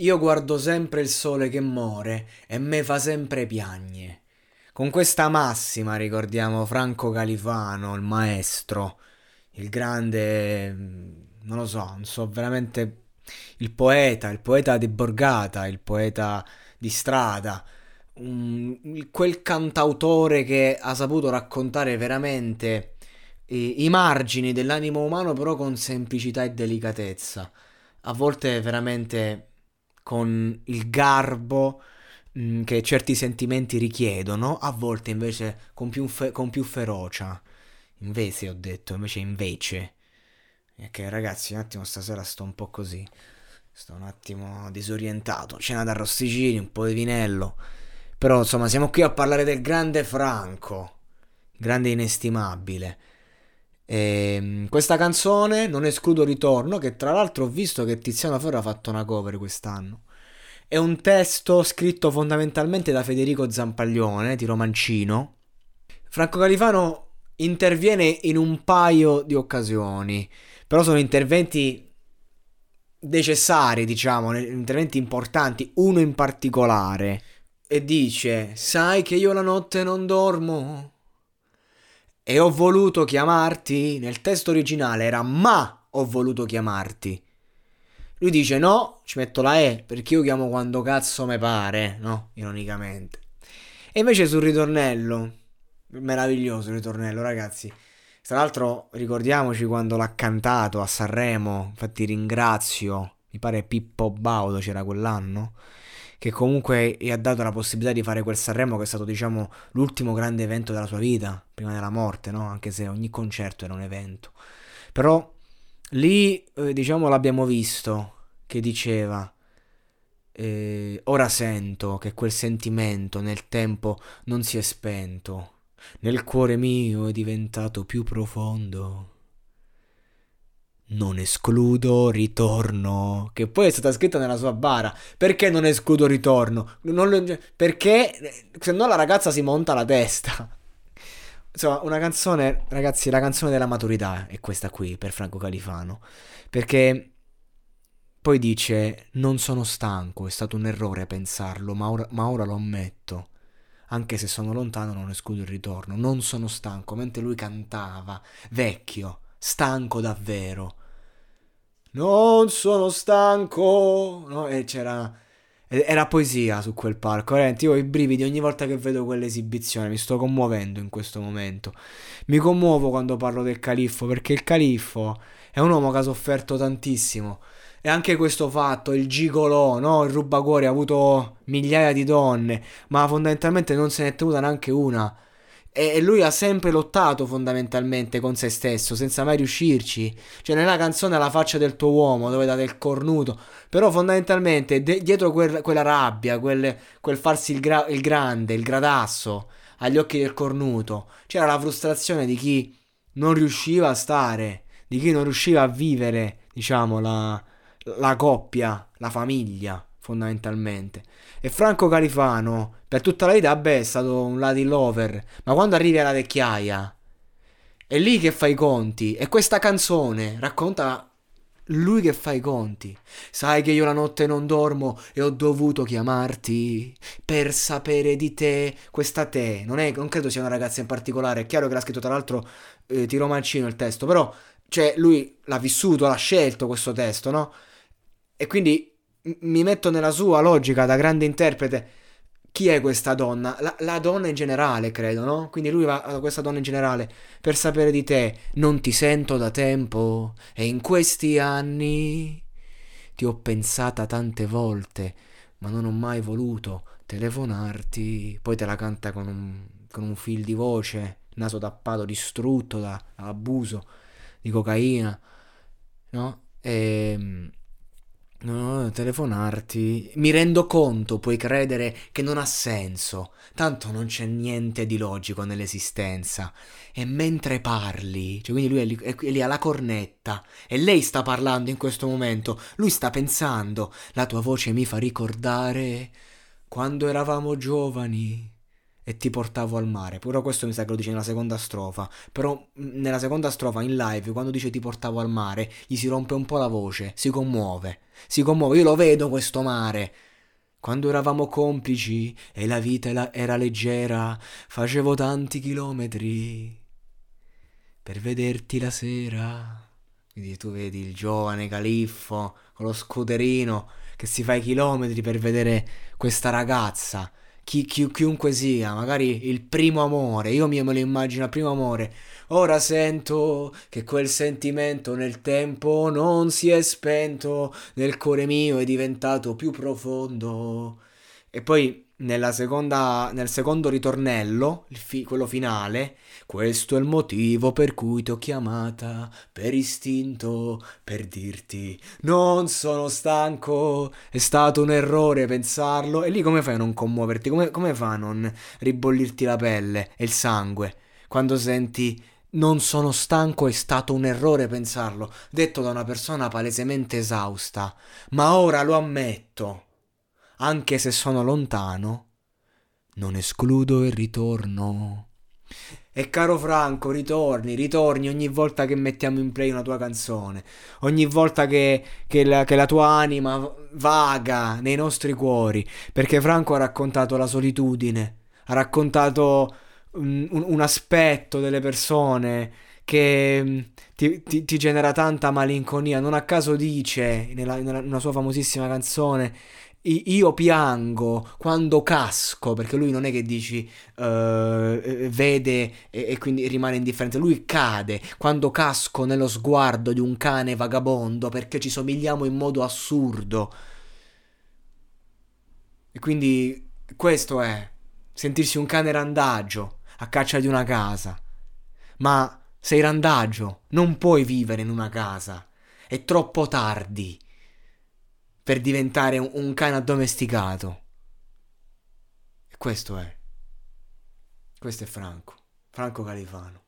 Io guardo sempre il sole che muore e me fa sempre piagne. Con questa massima ricordiamo Franco Califano, il maestro, il grande, non lo so, non so veramente il poeta, il poeta di borgata, il poeta di strada, un, quel cantautore che ha saputo raccontare veramente i, i margini dell'animo umano però con semplicità e delicatezza. A volte veramente con il garbo mm, che certi sentimenti richiedono, a volte invece con più, fe- con più ferocia. Invece ho detto, invece invece. E che ragazzi, un attimo stasera sto un po' così. Sto un attimo disorientato. Cena d'arrosticini, un po' di vinello. Però insomma, siamo qui a parlare del grande Franco. Grande inestimabile. E, ehm, questa canzone non escludo ritorno, che tra l'altro ho visto che Tiziano Ferro ha fatto una cover quest'anno. È un testo scritto fondamentalmente da Federico Zampaglione di Romancino. Franco Califano interviene in un paio di occasioni, però sono interventi necessari, diciamo, interventi importanti, uno in particolare. E dice: Sai che io la notte non dormo? E ho voluto chiamarti. Nel testo originale era ma ho voluto chiamarti. Lui dice no, ci metto la E perché io chiamo quando cazzo me pare, no? Ironicamente. E invece sul ritornello, meraviglioso ritornello, ragazzi. Tra l'altro ricordiamoci quando l'ha cantato a Sanremo, infatti ringrazio, mi pare Pippo Baudo c'era quell'anno che comunque gli ha dato la possibilità di fare quel Sanremo che è stato diciamo l'ultimo grande evento della sua vita, prima della morte, no? Anche se ogni concerto era un evento. Però lì eh, diciamo l'abbiamo visto che diceva eh, ora sento che quel sentimento nel tempo non si è spento, nel cuore mio è diventato più profondo non escludo ritorno. Che poi è stata scritta nella sua bara. Perché non escludo ritorno? Non, perché se no la ragazza si monta la testa. Insomma, una canzone, ragazzi, la canzone della maturità è questa qui per Franco Califano. Perché poi dice: Non sono stanco, è stato un errore pensarlo, ma ora, ma ora lo ammetto. Anche se sono lontano, non escludo il ritorno. Non sono stanco, mentre lui cantava, vecchio stanco davvero. Non sono stanco. No? E c'era. Era poesia su quel palco. Veramente, io ho i brividi ogni volta che vedo quell'esibizione. Mi sto commuovendo in questo momento. Mi commuovo quando parlo del califfo perché il califfo è un uomo che ha sofferto tantissimo. E anche questo fatto, il gigolò, no? il rubacuore, ha avuto migliaia di donne, ma fondamentalmente non se ne è tenuta neanche una e lui ha sempre lottato fondamentalmente con se stesso, senza mai riuscirci. Cioè, nella canzone La faccia del tuo uomo, dove date il cornuto. Però fondamentalmente, de- dietro quel, quella rabbia, quel, quel farsi il, gra- il, grande, il gradasso, agli occhi del cornuto, c'era la frustrazione di chi non riusciva a stare, di chi non riusciva a vivere, diciamo, la, la coppia, la famiglia, fondamentalmente. E Franco Califano, per tutta la vita, beh, è stato un Latin lover. Ma quando arrivi alla vecchiaia, è lì che fa i conti. E questa canzone racconta lui che fa i conti. Sai che io la notte non dormo e ho dovuto chiamarti per sapere di te. Questa te non, è, non credo sia una ragazza in particolare. È chiaro che l'ha scritto, tra l'altro, eh, Tiro Mancino il testo. Però, cioè, lui l'ha vissuto, l'ha scelto questo testo, no? E quindi mi metto nella sua logica da grande interprete. Chi è questa donna? La, la, donna in generale, credo, no? Quindi lui va a questa donna in generale per sapere di te. Non ti sento da tempo e in questi anni ti ho pensata tante volte, ma non ho mai voluto telefonarti. Poi te la canta con un, con un fil di voce, naso tappato, distrutto da, da abuso di cocaina, no? Ehm, No, telefonarti. Mi rendo conto, puoi credere che non ha senso. Tanto non c'è niente di logico nell'esistenza. E mentre parli, cioè quindi lui è lì, è lì alla cornetta e lei sta parlando in questo momento. Lui sta pensando. La tua voce mi fa ricordare quando eravamo giovani e ti portavo al mare. Però questo mi sa che lo dice nella seconda strofa. Però nella seconda strofa in live, quando dice ti portavo al mare, gli si rompe un po' la voce, si commuove. Si commuove, io lo vedo questo mare. Quando eravamo complici e la vita era leggera, facevo tanti chilometri per vederti la sera. Quindi tu vedi il giovane califfo con lo scuderino che si fa i chilometri per vedere questa ragazza chi, chi, chiunque sia, magari il primo amore, io me lo immagino il primo amore. Ora sento che quel sentimento nel tempo non si è spento, nel cuore mio è diventato più profondo. E poi seconda, nel secondo ritornello, fi, quello finale, questo è il motivo per cui ti ho chiamata, per istinto, per dirti non sono stanco, è stato un errore pensarlo. E lì come fai a non commuoverti? Come, come fa a non ribollirti la pelle e il sangue quando senti non sono stanco, è stato un errore pensarlo, detto da una persona palesemente esausta, ma ora lo ammetto anche se sono lontano, non escludo il ritorno. E caro Franco, ritorni, ritorni ogni volta che mettiamo in play una tua canzone, ogni volta che, che, la, che la tua anima vaga nei nostri cuori, perché Franco ha raccontato la solitudine, ha raccontato un, un, un aspetto delle persone che mm, ti, ti, ti, genera tanta malinconia. Non a caso dice nella, nella sua famosissima canzone io piango quando casco, perché lui non è che dici uh, vede e, e, quindi rimane indifferente, lui cade quando casco nello sguardo di un cane vagabondo perché ci somigliamo in modo assurdo. E quindi questo è sentirsi un cane randagio a caccia di una casa. Ma sei randagio, non puoi vivere in una casa. È troppo tardi per diventare un, un cane addomesticato. E questo è. Questo è Franco. Franco Califano.